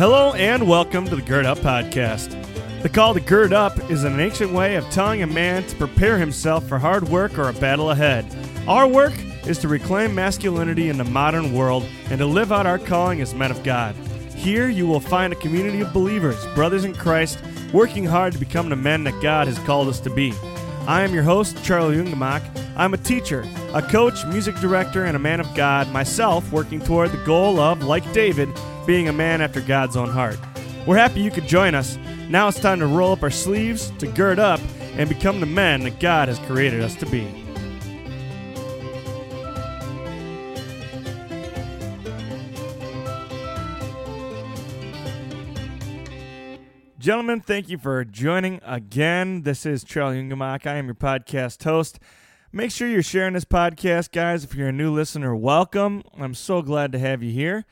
Hello and welcome to the Gird Up Podcast. The call to gird up is an ancient way of telling a man to prepare himself for hard work or a battle ahead. Our work is to reclaim masculinity in the modern world and to live out our calling as men of God. Here you will find a community of believers, brothers in Christ, working hard to become the men that God has called us to be. I am your host, Charlie Jungemak. I'm a teacher, a coach, music director, and a man of God, myself working toward the goal of, like David, being a man after God's own heart. We're happy you could join us. Now it's time to roll up our sleeves, to gird up, and become the men that God has created us to be. Gentlemen, thank you for joining again. This is Charlie Jungemak. I am your podcast host. Make sure you're sharing this podcast, guys. If you're a new listener, welcome. I'm so glad to have you here.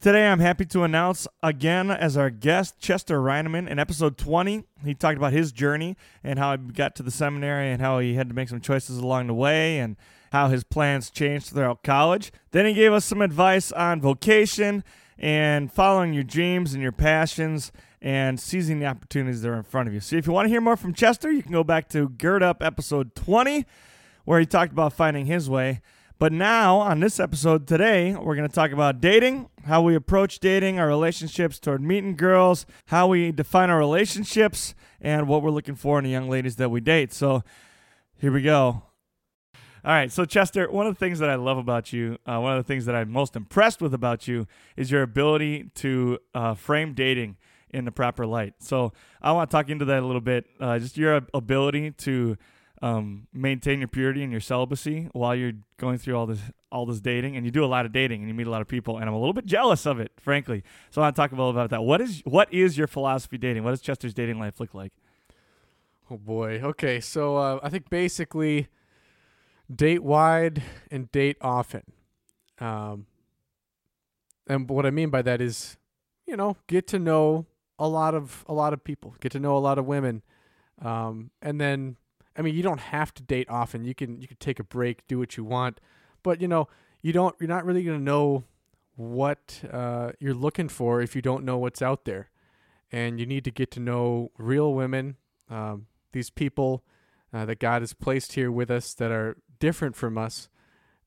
Today, I'm happy to announce again as our guest Chester Reineman in episode 20. He talked about his journey and how he got to the seminary and how he had to make some choices along the way and how his plans changed throughout college. Then he gave us some advice on vocation and following your dreams and your passions and seizing the opportunities that are in front of you. So if you want to hear more from Chester, you can go back to Gird Up episode 20 where he talked about finding his way. But now, on this episode today, we're going to talk about dating, how we approach dating, our relationships toward meeting girls, how we define our relationships, and what we're looking for in the young ladies that we date. So, here we go. All right, so Chester, one of the things that I love about you, uh, one of the things that I'm most impressed with about you, is your ability to uh, frame dating in the proper light. So I want to talk into that a little bit. Uh, just your ability to um, maintain your purity and your celibacy while you're going through all this all this dating, and you do a lot of dating and you meet a lot of people, and I'm a little bit jealous of it, frankly. So I want to talk a little about that. What is what is your philosophy dating? What does Chester's dating life look like? Oh boy. Okay, so uh, I think basically date wide and date often. Um, and what I mean by that is, you know, get to know a lot of a lot of people, get to know a lot of women, um, and then I mean, you don't have to date often. You can you can take a break, do what you want, but you know, you don't. You're not really gonna know what uh, you're looking for if you don't know what's out there, and you need to get to know real women. Um, these people uh, that God has placed here with us that are different from us,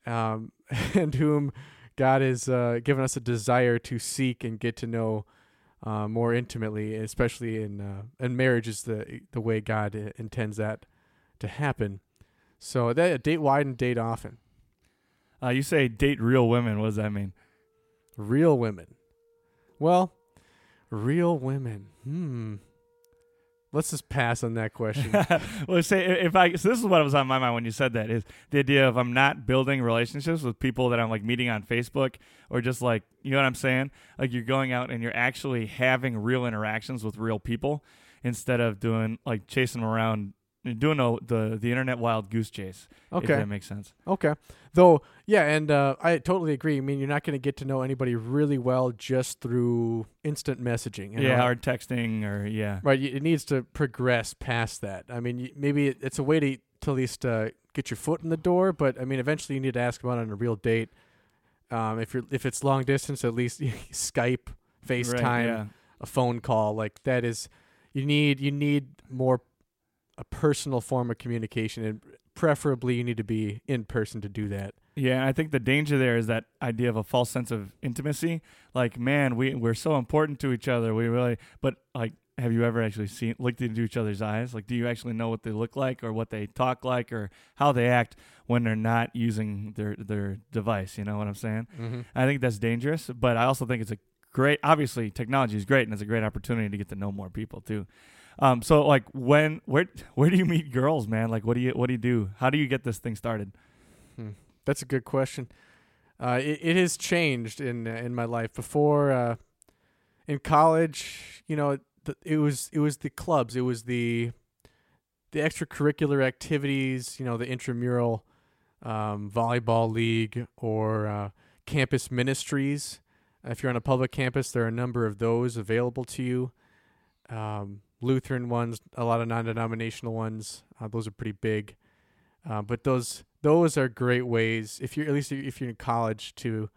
um, and whom God has uh, given us a desire to seek and get to know uh, more intimately, especially in uh, in marriage is the the way God intends that to happen. So that date wide and date often. Uh, you say date real women. What does that mean? Real women. Well, real women. Hmm. Let's just pass on that question. well, say if I so this is what was on my mind when you said that is the idea of I'm not building relationships with people that I'm like meeting on Facebook or just like you know what I'm saying? Like you're going out and you're actually having real interactions with real people instead of doing like chasing them around doing the, the the internet wild goose chase. Okay, that makes sense. Okay, though, yeah, and uh, I totally agree. I mean, you're not going to get to know anybody really well just through instant messaging. You know? Yeah, or texting, or yeah, right. It needs to progress past that. I mean, maybe it's a way to to at least uh, get your foot in the door, but I mean, eventually you need to ask about on a real date. Um, if you're if it's long distance, at least Skype, FaceTime, right, yeah. a phone call, like that is you need you need more a personal form of communication and preferably you need to be in person to do that. Yeah, I think the danger there is that idea of a false sense of intimacy. Like, man, we we're so important to each other. We really, but like, have you ever actually seen looked into each other's eyes? Like, do you actually know what they look like, or what they talk like, or how they act when they're not using their their device? You know what I'm saying? Mm-hmm. I think that's dangerous, but I also think it's a great. Obviously, technology is great, and it's a great opportunity to get to know more people too. Um, so like when where where do you meet girls, man? Like what do you what do you do? How do you get this thing started? Hmm. That's a good question. Uh, it, it has changed in in my life. Before uh, in college, you know, it was it was the clubs, it was the the extracurricular activities, you know, the intramural um, volleyball league or uh, campus ministries. If you're on a public campus, there are a number of those available to you. Um, Lutheran ones, a lot of non-denominational ones. Uh, those are pretty big, uh, but those those are great ways if you're at least if you're in college to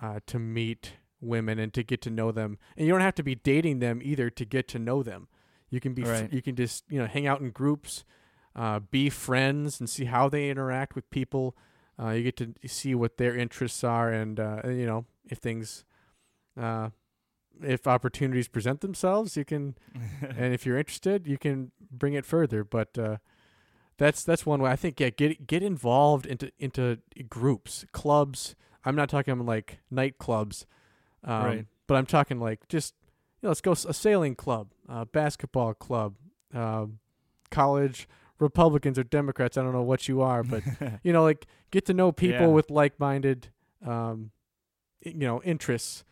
uh, to meet women and to get to know them. And you don't have to be dating them either to get to know them. You can be Right. you can just you know hang out in groups, uh, be friends, and see how they interact with people. Uh, you get to see what their interests are, and, uh, you know if things, uh, if opportunities present themselves, you can and if you're interested, you can bring it further. But uh, that's that's one way. I think yeah, get get involved into into groups, clubs. I'm not talking like nightclubs, um, Right. But I'm talking like just you know, let's go a sailing club, a basketball club, um, college Republicans or Democrats. I don't know what you are, but you know, like get to know people Yeah. with like-minded, um, you know, interests,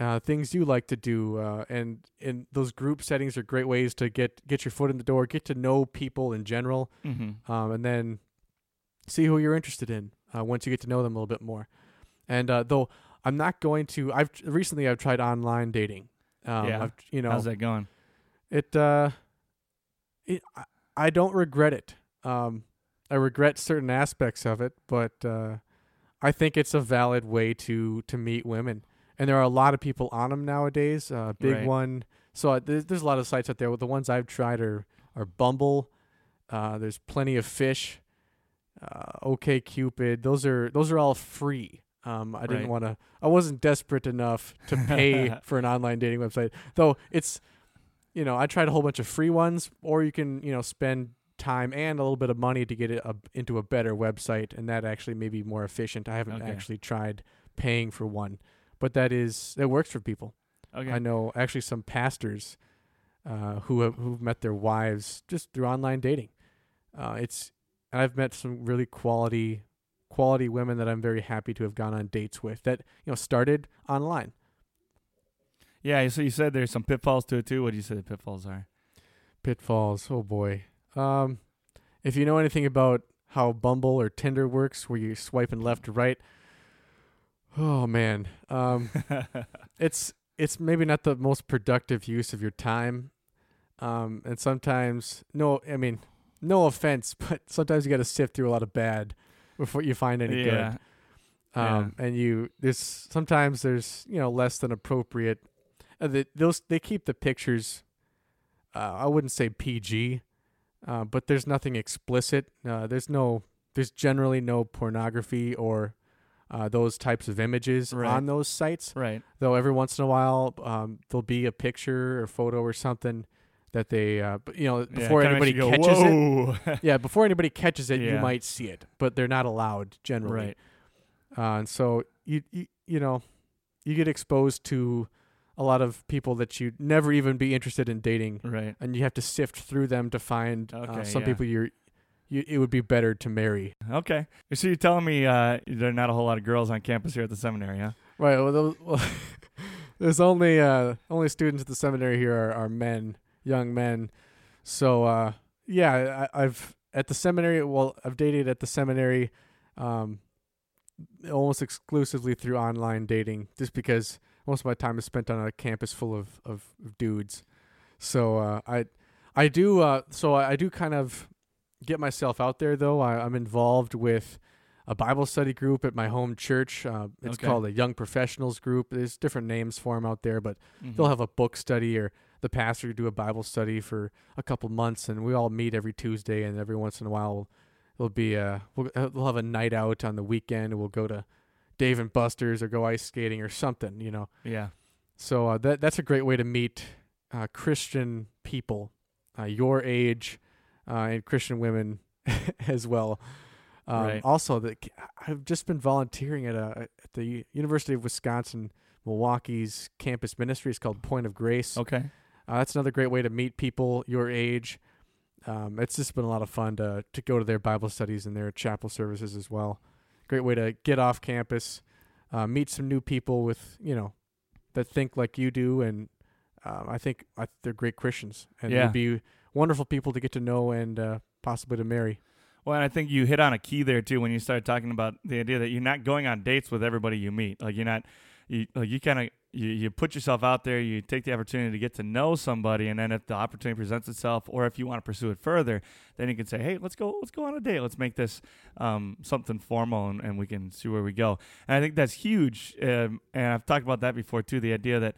uh, things you like to do, uh, and and those group settings are great ways to get get your foot in the door, get to know people in general, hmm um, and then see who you're interested in uh, once you get to know them a little bit more. And uh, though I'm not going to, I've recently I've tried online dating. Um, Yeah. I've, you know, How's that going? it uh it I, I don't regret it um i regret certain aspects of it but uh i think it's a valid way to to meet women and there are a lot of people on them nowadays uh big Right. one. So uh, there's, there's a lot of sites out there. The ones i've tried are are bumble uh there's plenty of fish uh okay cupid those are those are all free. Um i didn't want to i wasn't desperate enough to pay for an online dating website. Though it's you know, I tried a whole bunch of free ones, or you can, you know, spend time and a little bit of money to get it a, into a better website, and that actually may be more efficient. I haven't Okay. actually tried paying for one, but that is that works for people. Okay. I know actually some pastors uh, who have who've met their wives just through online dating. Uh, it's and I've met some really quality quality women that I'm very happy to have gone on dates with that you know started online. Yeah. So you said there's some pitfalls to it too. What do you say the pitfalls are? Pitfalls. Oh boy. Um, if you know anything about how Bumble or Tinder works, where you're swiping left to right, oh man, um, it's it's maybe not the most productive use of your time. Um, and sometimes, no, I mean, no offense, but sometimes you got to sift through a lot of bad before you find any good. yeah. Um, and you there's sometimes there's you know less than appropriate. Uh, the, those they keep the pictures. Uh, I wouldn't say PG, uh, but there's nothing explicit. Uh, there's no there's generally no pornography or uh, those types of images Right. on those sites. Right. Though every once in a while um, there'll be a picture or photo or something that they uh, you know before kinda anybody go, catches it. Yeah, before anybody catches it, you might see it, but they're not allowed generally. right. Uh, and so you, you you know you get exposed to a lot of people that you'd never even be interested in dating, Right. and you have to sift through them to find uh, Okay, some yeah. people you're you, it would be better to marry. Okay. So you're telling me uh, there are not a whole lot of girls on campus here at the seminary, huh? Right. Well, those, well there's only uh, only students at the seminary here are, are men, young men. So uh, yeah, I, I've at the seminary. Well, I've dated at the seminary, um, almost exclusively through online dating, just because most of my time is spent on a campus full of of, of dudes. So uh, I I do uh, so I, I do kind of get myself out there though. I, I'm involved with a Bible study group at my home church. Uh, it's Okay. called a Young Professionals Group. There's different names for them out there, but Mhm. they'll have a book study or the pastor will do a Bible study for a couple months, and we all meet every Tuesday. And every once in a while, it'll be a we'll, uh, we'll have a night out on the weekend, we'll go to Dave and Buster's or go ice skating or something, you know. Yeah. So uh, that that's a great way to meet uh, Christian people, uh, your age, uh, and Christian women as well. Um, Right. Also, the, I've just been volunteering at a at the University of Wisconsin Milwaukee's campus ministry. It's called Point of Grace. Okay. Uh, that's another great way to meet people your age. Um, it's just been a lot of fun to to go to their Bible studies and their chapel services as well. Great way to get off campus, uh, meet some new people with you know that think like you do, and um, I think I, they're great Christians and Yeah. they'd be wonderful people to get to know and uh, possibly to marry. Well, and I think you hit on a key there too when you started talking about the idea that you're not going on dates with everybody you meet. Like you're not, you like you kind of you, you put yourself out there, you take the opportunity to get to know somebody, and then if the opportunity presents itself, or if you want to pursue it further, then you can say, "Hey, let's go, let's go on a date. Let's make this um, something formal, and, and we can see where we go." And I think that's huge. Um, and I've talked about that before too. The idea that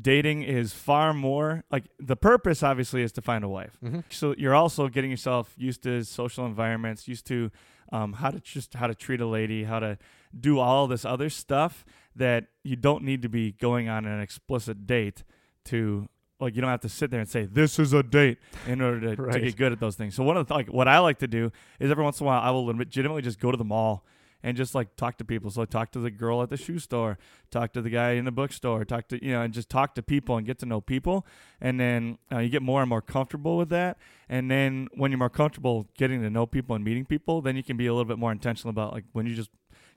dating is far more like the purpose obviously is to find a wife. Mm-hmm. so you're also getting yourself used to social environments used to um, how to just how to treat a lady how to do all this other stuff that you don't need to be going on an explicit date to like you don't have to sit there and say this is a date in order to, to get good at those things. So one of the like what i like to do is every once in a while i will legitimately just go to the mall and just like talk to people so I talk to the girl at the shoe store talk to the guy in the bookstore, talk to you know, and just talk to people and get to know people, and then uh, you get more and more comfortable with that. And then when you're more comfortable getting to know people and meeting people, then you can be a little bit more intentional about like when you just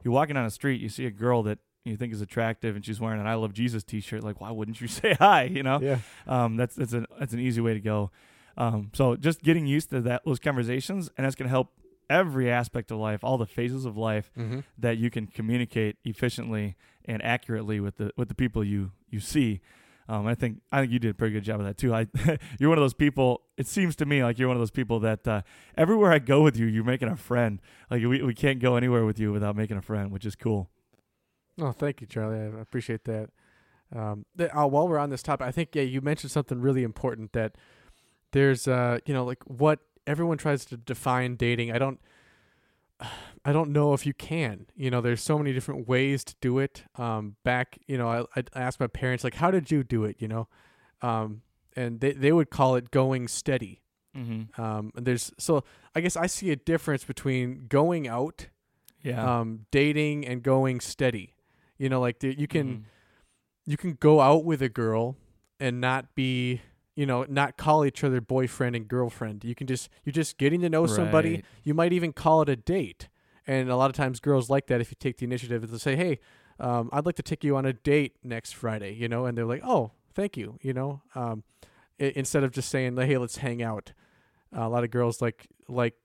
you're walking down the street, you see a girl that you think is attractive, and she's wearing an "I Love Jesus" T-shirt. Like, why wouldn't you say hi? You know, Yeah. um, that's that's an that's an easy way to go. Um, so just getting used to that those conversations, and that's gonna help every aspect of life, all the phases of life Mm-hmm. that you can communicate efficiently and accurately with the with the people you you see. Um, I think I think you did a pretty good job of that too. I you're one of those people. It seems to me like you're one of those people that uh, everywhere I go with you, you're making a friend. Like we we can't go anywhere with you without making a friend, which is cool. Oh, thank you, Charlie. I appreciate that. Um, th- uh, while we're on this topic, I think yeah, you mentioned something really important that there's uh, you know, like what everyone tries to define dating. I don't, I don't know if you can. You know, there's so many different ways to do it. Um, back, you know, I, I asked my parents like, how did you do it? You know, um, and they they would call it going steady. Mm-hmm. Um, and there's so I guess I see a difference between going out, Yeah. um, dating, and going steady. You know, like the, you can Mhm. you can go out with a girl and not be you know not call each other boyfriend and girlfriend. You can just you're just getting to know somebody. You might even call it a date. And a lot of times girls like that if you take the initiative to say hey um, i'd like to take you on a date next friday you know and they're like oh thank you you know? Um, i- instead of just saying hey let's hang out. A lot of girls like like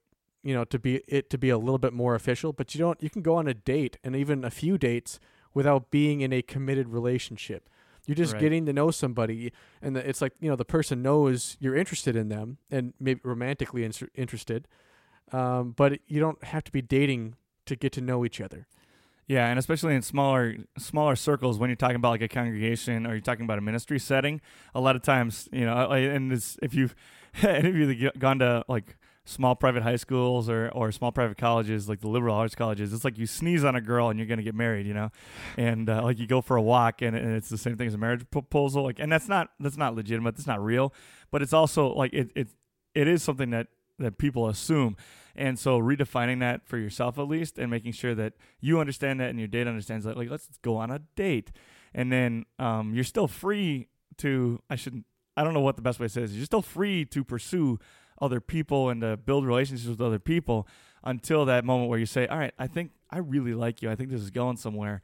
you know to be it to be a little bit more official but you don't you can go on a date and even a few dates without being in a committed relationship you're just Right. getting to know somebody and the, it's like you know the person knows you're interested in them and maybe romantically inter- interested um, but you don't have to be dating to get to know each other Yeah, and especially in smaller smaller circles when you're talking about like a congregation or you're talking about a ministry setting, a lot of times, you know, and it's, if you've any of you that gone to like small private high schools or or small private colleges like the liberal arts colleges, it's like you sneeze on a girl and you're gonna get married, you know, and uh, like you go for a walk and, and it's the same thing as a marriage proposal, like, and that's not that's not legitimate, that's not real, but it's also like it it it is something that that people assume. And so redefining that for yourself at least and making sure that you understand that and your date understands that like let's go on a date. And then um, you're still free to I shouldn't I don't know what the best way to say is. You're still free to pursue other people and to build relationships with other people until that moment where you say, All right, I think I really like you. I think this is going somewhere.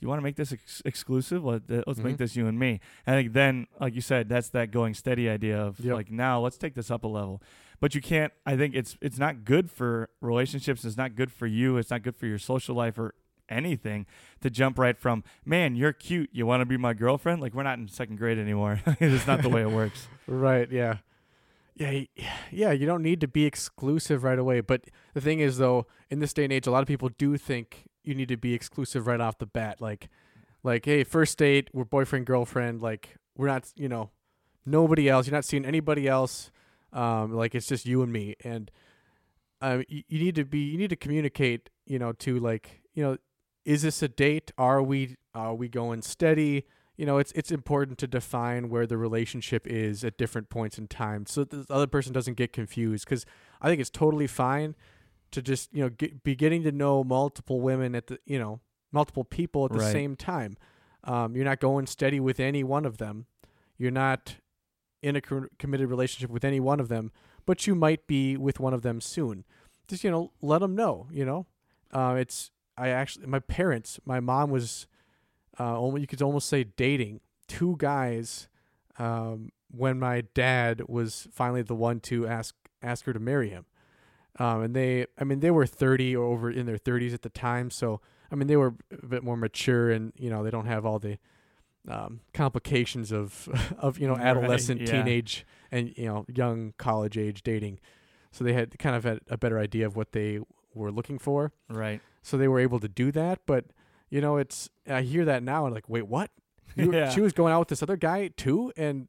You want to make this ex- exclusive? Let, let's make Mhm. this you and me. And I think then, like you said, that's that going steady idea of Yep. like now let's take this up a level but you can't i think it's it's not good for relationships it's not good for you it's not good for your social life or anything to jump right from man you're cute you want to be my girlfriend like we're not in second grade anymore it's not the way it works Right. Yeah. Yeah. Yeah. You don't need to be exclusive right away. But the thing is, though, in this day and age, a lot of people do think you need to be exclusive right off the bat. Like, like, hey, first date, we're boyfriend girlfriend. Like, we're not, you know, nobody else. You're not seeing anybody else. Um, like it's just you and me. And um, you, you need to be, you need to communicate. You know, to like, you know, is this a date? Are we, are we going steady? You know it's it's important to define where the relationship is at different points in time so the other person doesn't get confused because i think it's totally fine to just you know get, be getting to know multiple women at the you know multiple people at the Right. same time. Um, you're not going steady with any one of them. You're not in a co- committed relationship with any one of them but you might be with one of them soon. Just you know let them know you know? Uh, it's i actually my parents my mom was uh, you could almost say dating two guys um, when my dad was finally the one to ask ask her to marry him. Um, and they, I mean, they were 30 or over in their 30s at the time. So, I mean, they were a bit more mature and, you know, they don't have all the, um, complications of of you know Right, adolescent, yeah. teenage, and you know young college age dating. So they had kind of had a better idea of what they were looking for. Right. So they were able to do that. But you know, it's I hear that now and like, wait, what? You, Yeah. She was going out with this other guy too, and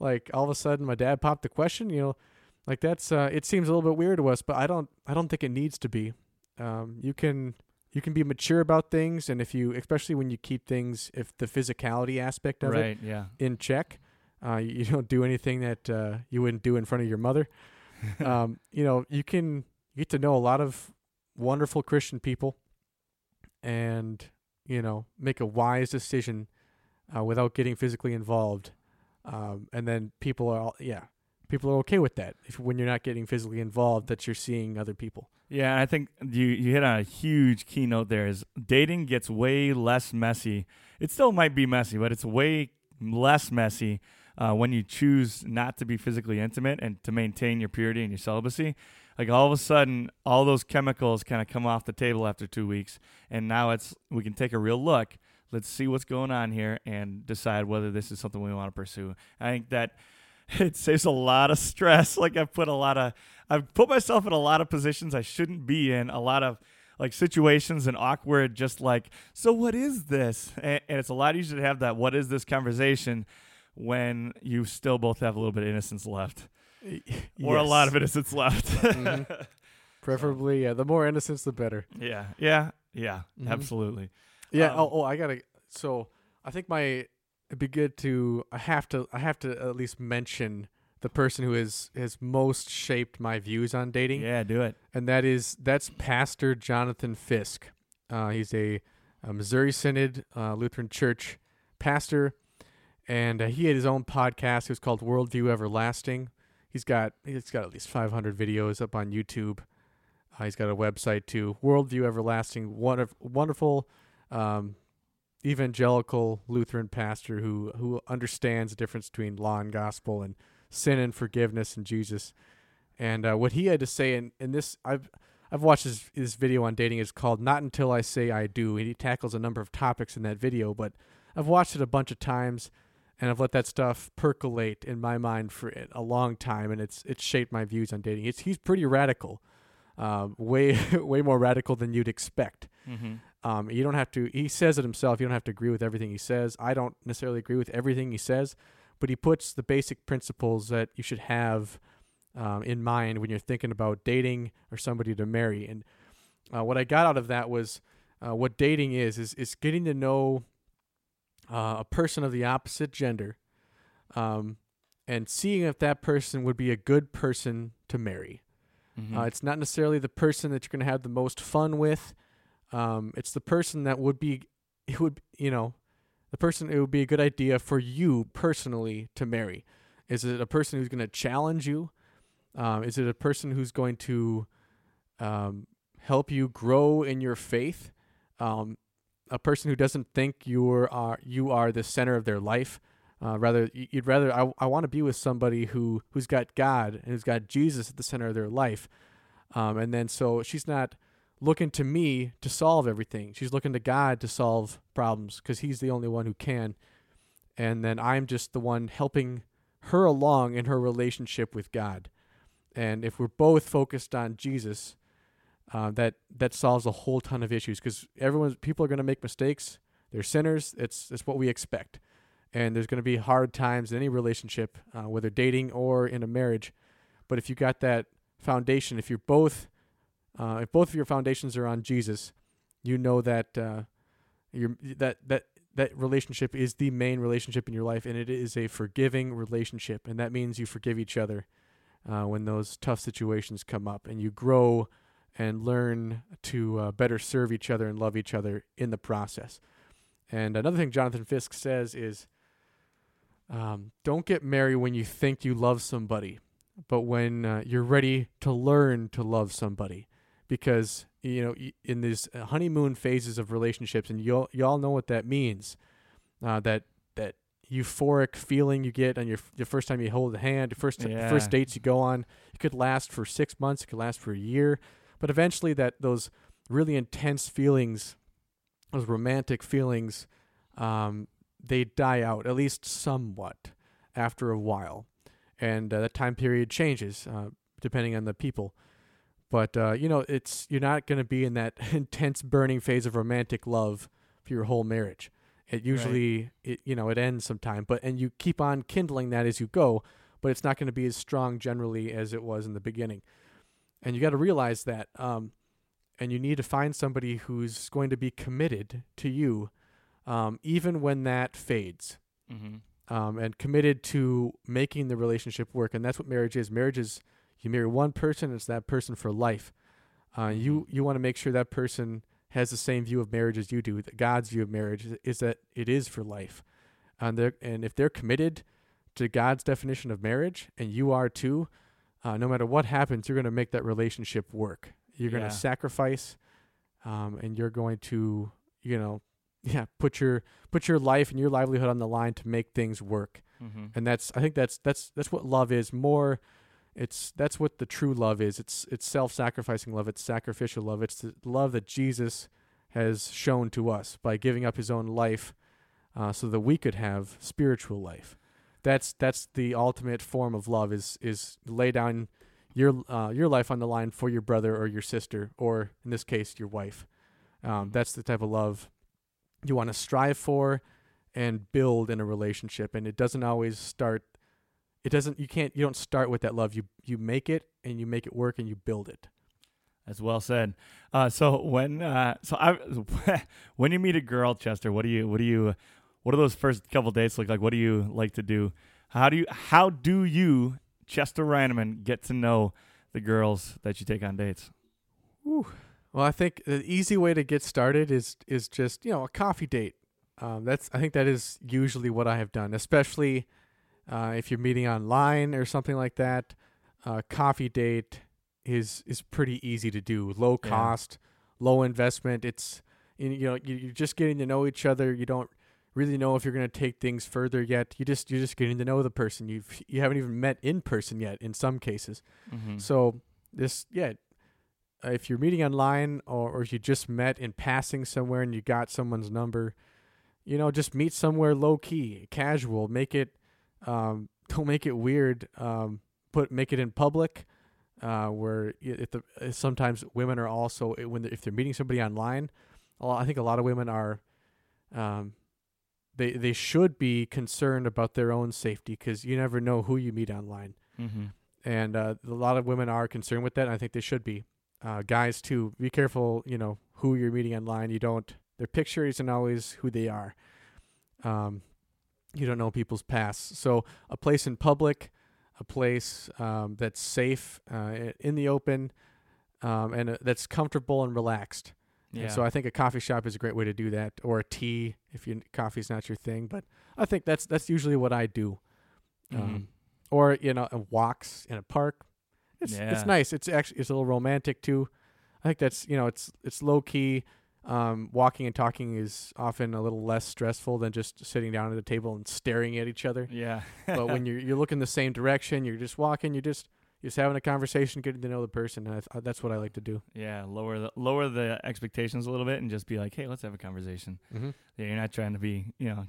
like all of a sudden, my dad popped the question. You know, like that's uh, it seems a little bit weird to us, but I don't I don't think it needs to be. Um, you can you can be mature about things, and if you especially when you keep things if the physicality aspect of it Right. Yeah. in check, uh, you, you don't do anything that uh, you wouldn't do in front of your mother. um, you know, you can get to know a lot of wonderful Christian people, and you know, make a wise decision uh, without getting physically involved. Um, and then people are, all, yeah, people are okay with that. If when you're not getting physically involved, that you're seeing other people. Yeah, I think you you hit on a huge keynote there. Is dating gets way less messy. It still might be messy, but it's way less messy uh, when you choose not to be physically intimate and to maintain your purity and your celibacy. Like all of a sudden, all those chemicals kind of come off the table after two weeks, and now it's we can take a real look. Let's see what's going on here and decide whether this is something we want to pursue. I think that it saves a lot of stress. Like I've put a lot of, I've put myself in a lot of positions I shouldn't be in. A lot of like situations and awkward, just like, so what is this? And, and it's a lot easier to have that what is this conversation when you still both have a little bit of innocence left, or a lot of innocence left. Mhm. Preferably, yeah. The more innocence, the better. yeah, yeah, yeah, Mhm. absolutely. Yeah. Um, oh, oh, I gotta. So I think my it'd be good to. I have to. I have to at least mention the person who has has most shaped my views on dating, Yeah, do it. and that is that's Pastor Jonathan Fisk. Uh, he's a, a Missouri Synod uh, Lutheran Church pastor, and uh, he had his own podcast. It was called Worldview Everlasting. He's got he's got at least 500 videos up on YouTube. Uh, he's got a website too, Worldview Everlasting. Wonderful, wonderful um, evangelical Lutheran pastor who who understands the difference between law and gospel and sin and forgiveness and Jesus. And uh, what he had to say in, in this, I've I've watched his his video on dating. is called "Not Until I Say I Do." And he tackles a number of topics in that video, but I've watched it a bunch of times, and I've let that stuff percolate in my mind for a long time, and it's it's shaped my views on dating. It's he's pretty radical, um, way way more radical than you'd expect. Mm-hmm. Um, you don't have to. He says it himself. You don't have to agree with everything he says. I don't necessarily agree with everything he says, but he puts the basic principles that you should have um, in mind when you're thinking about dating or somebody to marry. And uh, what I got out of that was uh, what dating is is is getting to know uh, a person of the opposite gender, um, and seeing if that person would be a good person to marry. Mm-hmm. Uh, it's not necessarily the person that you're going to have the most fun with. Um, it's the person that would be, it would, you know, the person it would be a good idea for you personally to marry. Is it a person who's going to challenge you? Um, is it a person who's going to um, help you grow in your faith? Um, a person who doesn't think you are you are the center of their life. Uh, rather, you'd rather I, I want to be with somebody who who's got God and who's got Jesus at the center of their life. Um, and then so she's not looking to me to solve everything. She's looking to God to solve problems because He's the only one who can. And then I'm just the one helping her along in her relationship with God. And if we're both focused on Jesus, uh, that that solves a whole ton of issues because everyone's people are going to make mistakes. They're sinners. It's it's what we expect. And there's going to be hard times in any relationship, uh, whether dating or in a marriage. But if you got that foundation, if you're both uh, if both of your foundations are on Jesus, you know that uh, you that that that relationship is the main relationship in your life, and it is a forgiving relationship, and that means you forgive each other uh, when those tough situations come up, and you grow and learn to uh, better serve each other and love each other in the process. And another thing Jonathan Fisk says is, um, don't get married when you think you love somebody, but when uh, you're ready to learn to love somebody because you know in these uh, honeymoon phases of relationships and y'all, you all know what that means uh, that that euphoric feeling you get on your the first time you hold a hand the first Yeah. first dates you go on it could last for 6 months it could last for a year but eventually that those really intense feelings those romantic feelings um, they die out at least somewhat after a while, and uh, that time period changes uh, depending on the people. But uh, you know, it's you're not going to be in that intense burning phase of romantic love for your whole marriage. It usually, it you know, it ends sometime, but and you keep on kindling that as you go, but it's not going to be as strong generally as it was in the beginning. And you got to realize that, um, and you need to find somebody who's going to be committed to you, um, even when that fades, Mm-hmm. um, and committed to making the relationship work. And that's what marriage is. Marriage is you marry one person, it's that person for life. Uh, you you want to make sure that person has the same view of marriage as you do. That God's view of marriage is, is that it is for life, and they're, and if they're committed to God's definition of marriage, and you are too, uh, no matter what happens, you're going to make that relationship work. You're going Yeah. to sacrifice, um, and you're going to you know yeah put your put your life and your livelihood on the line to make things work Mm-hmm. and that's i think that's that's that's what love is more it's that's what the true love is it's it's self-sacrificing love it's sacrificial love it's the love that jesus has shown to us by giving up his own life uh, so that we could have spiritual life that's that's the ultimate form of love is is lay down your uh, your life on the line for your brother or your sister or in this case your wife. Um, that's the type of love you want to strive for and build in a relationship and it doesn't always start it doesn't you can't you don't start with that love. You you make it and you make it work and you build it. That's well said. Uh, so when uh, so I when you meet a girl, Chester, what do you what do you what do those first couple dates look like? What do you like to do? How do you how do you Chester Reineman get to know the girls that you take on dates? well i think the easy way to get started is is just you know a coffee date um, that's i think that is usually what i have done especially uh, if you're meeting online or something like that uh, coffee date is is pretty easy to do low Yeah. cost low investment it's you know you- you're just getting to know each other you don't really know if you're going to take things further yet you just you're just getting to know the person you've you haven't even met in person yet in some cases Mm-hmm. so this, yeah, if you're meeting online or, or if you just met in passing somewhere and you got someone's number, you know, just meet somewhere low key, casual. Make it, um, don't make it weird. Um, put make it in public, uh, where if the uh, sometimes women are also when they if they're meeting somebody online, a lot, I think a lot of women are, um, they they should be concerned about their own safety because you never know who you meet online Mm-hmm. and uh, a lot of women are concerned with that. And I think they should be. Uh, guys too, be careful. You know who you're meeting online. You don't their picture isn't always who they are. Um, you don't know people's past. So a place in public, a place um, that's safe, uh, in the open, um, and uh, that's comfortable and relaxed. Yeah. And so I think a coffee shop is a great way to do that, or a tea if you coffee's not your thing. But I think that's that's usually what I do. Mhm. Um, or you know, uh, walks in a park. It's Yeah. it's nice. It's actually it's a little romantic too. I think that's you know it's it's low key. Um, walking and talking is often a little less stressful than just sitting down at a table and staring at each other. yeah. but when you're you're looking the same direction, you're just walking, you're just just having a conversation, getting to know the person. And I th- that's what I like to do. yeah, lower the lower the expectations a little bit and just be like, hey, let's have a conversation. Mm-hmm. Yeah, you're not trying to be, you know,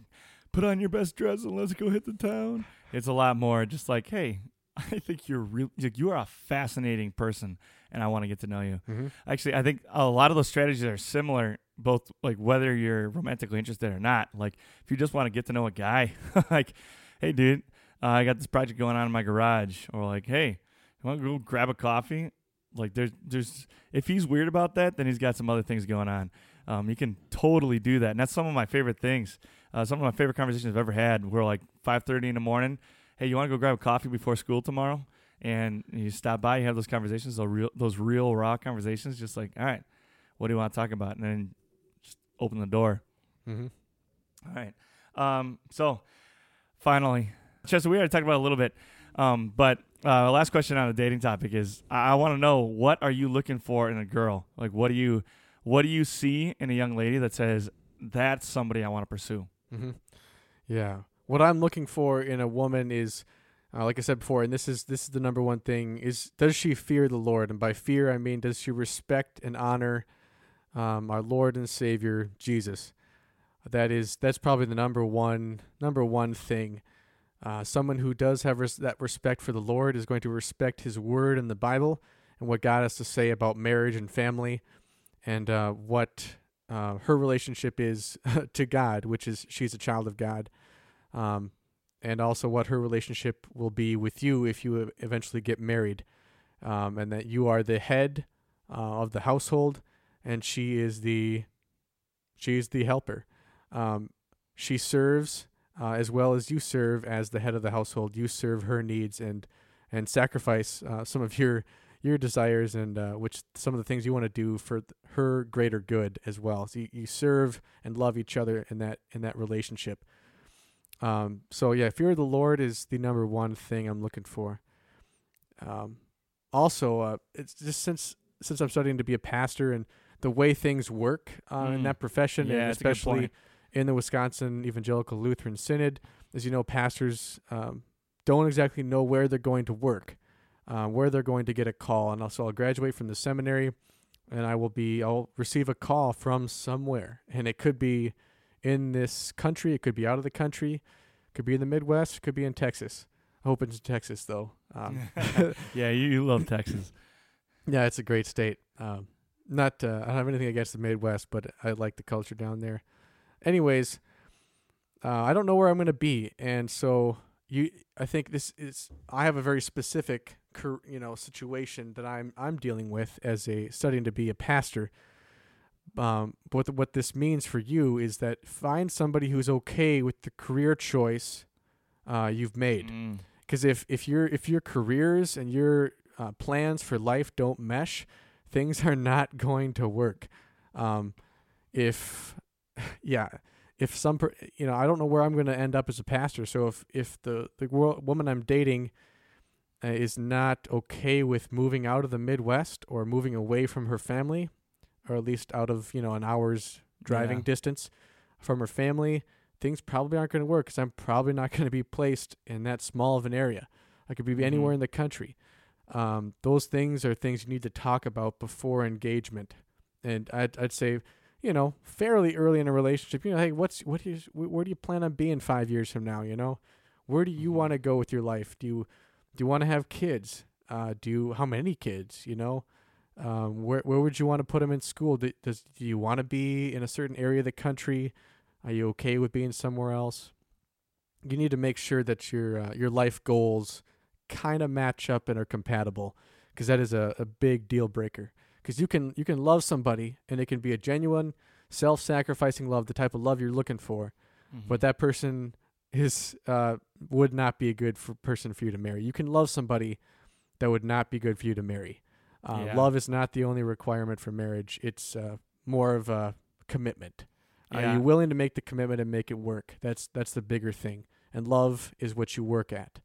put on your best dress and let's go hit the town. It's a lot more just like, hey, I think you're real. like, You are a fascinating person, and I want to get to know you. Mm-hmm. Actually, I think a lot of those strategies are similar, both like whether you're romantically interested or not. Like, if you just want to get to know a guy, like, hey, dude, uh, I got this project going on in my garage, or like, hey, you want to go grab a coffee? Like, there's, there's, if he's weird about that, then he's got some other things going on. Um, you can totally do that, and that's some of my favorite things. Uh, some of my favorite conversations I've ever had were like 5:30 in the morning. Hey, you want to go grab a coffee before school tomorrow? And you stop by, you have those conversations, those real, those real raw conversations. Just like, all right, what do you want to talk about? And then just open the door. Mm-hmm. All right. Um, so finally, Chester, we already talked about a little bit. Um, but uh, last question on the dating topic is I, I want to know what are you looking for in a girl? Like, what do you, what do you see in a young lady that says that's somebody I want to pursue? Mm-hmm. Yeah. What I'm looking for in a woman is, uh, like I said before, and this is this is the number one thing: is does she fear the Lord? And by fear, I mean does she respect and honor um, our Lord and Savior Jesus? that is that's probably the number one number one thing. Uh, someone who does have res- that respect for the Lord is going to respect His Word and the Bible and what God has to say about marriage and family, and uh, what uh, her relationship is to God, which is she's a child of God, um, and also what her relationship will be with you if you eventually get married, um, and that you are the head uh, of the household, and she is the she is the helper. Um, she serves uh, as well as you serve as the head of the household. You serve her needs and and sacrifice uh, some of your your desires and uh, which some of the things you want to do for th- her greater good as well. So you, you serve and love each other in that in that relationship. Um, so yeah, fear of the Lord is the number one thing I'm looking for. Um, also, uh, it's just since since I'm studying to be a pastor and the way things work uh, in Mm. that profession, Yeah, and that's a good especially. In the Wisconsin Evangelical Lutheran Synod, as you know, pastors um, don't exactly know where they're going to work, uh, where they're going to get a call. And also, I'll graduate from the seminary, and I will be, I'll receive a call from somewhere, and it could be in this country, it could be out of the country, it could be in the Midwest, it could be in Texas. I hope it's in Texas though. Um, yeah, you, you love Texas. yeah, it's a great state. Um, not uh, I don't have anything against the Midwest, but I like the culture down there. Anyways, uh, I don't know where I'm going to be, and so you, I think this is. I have a very specific, you know, situation that I'm I'm dealing with as a studying to be a pastor. Um, but what this means for you is that find somebody who's okay with the career choice uh, you've made Mm. because if if your if your careers and your uh, plans for life don't mesh, things are not going to work. Um, if yeah, if some per, you know, I don't know where I'm going to end up as a pastor. So if if the the wo- woman I'm dating uh, is not okay with moving out of the Midwest or moving away from her family, or at least out of you know an hour's driving Yeah. distance from her family, things probably aren't going to work because I'm probably not going to be placed in that small of an area. I could be Mhm. anywhere in the country. Um, those things are things you need to talk about before engagement, and I'd I'd say, you know, fairly early in a relationship, you know, hey, what's what is wh- where do you plan on being five years from now? You know, where do you Mhm. want to go with your life? Do you do you want to have kids? Uh, do you how many kids? You know, um, where where would you want to put them in school? Do, does do you want to be in a certain area of the country? Are you okay with being somewhere else? You need to make sure that your uh, your life goals kind of match up and are compatible, because that is a, a big deal breaker. Because you can you can love somebody and it can be a genuine, self-sacrificing love, the type of love you're looking for, Mhm. but that person is uh, would not be a good for person for you to marry. You can love somebody that would not be good for you to marry. Uh, Yeah. Love is not the only requirement for marriage. It's uh, more of a commitment. Are you willing to make the commitment and make it work? That's that's the bigger thing. And love is what you work at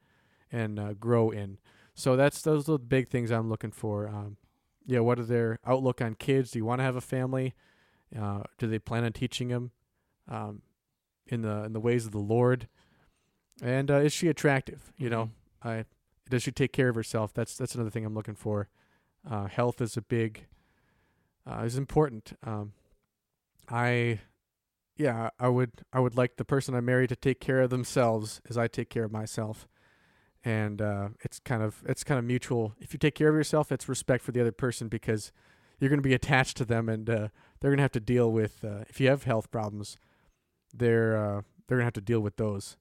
and uh, grow in. So that's those are the big things I'm looking for. Um, yeah, what are their outlook on kids? Do you want to have a family? Uh, do they plan on teaching them um, in the in the ways of the Lord? And uh, is she attractive? You know, Mhm. I does she take care of herself? That's that's another thing I'm looking for. Uh, health is a big uh, is important. Um, I yeah, I would I would like the person I marry to take care of themselves as I take care of myself. And uh, it's kind of it's kind of mutual. If you take care of yourself, it's respect for the other person because you're going to be attached to them, and uh, they're going to have to deal with uh, if you have health problems. They're uh, they're going to have to deal with those,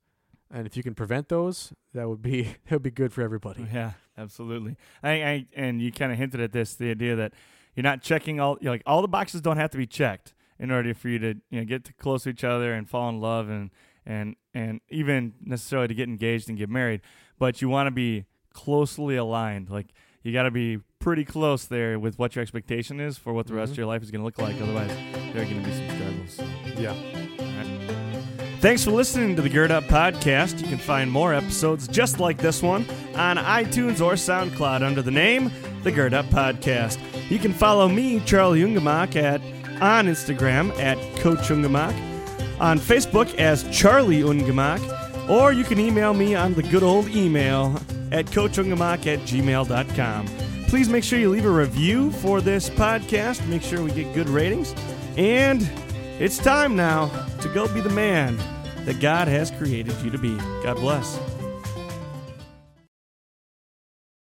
and if you can prevent those, that would be that would be good for everybody. Yeah, absolutely. I, I and you kind of hinted at this, the idea that you're not checking all like all the boxes don't have to be checked in order for you to you know get close to each other and fall in love and and and even necessarily to get engaged and get married. But you want to be closely aligned. Like you got to be pretty close there with what your expectation is for what the rest Mhm. of your life is going to look like. Otherwise, there are going to be some struggles. Yeah. Thanks for listening to the Gird Up Podcast. You can find more episodes just like this one on iTunes or SoundCloud under the name The Gird Up Podcast. You can follow me, Charlie Ungemak, at on Instagram at Coach Ungemak, on Facebook as Charlie Ungemak, or you can email me on the good old email at coachungemak at gmail.com. Please make sure you leave a review for this podcast. Make sure we get good ratings. And It's time now to go be the man that God has created you to be. God bless.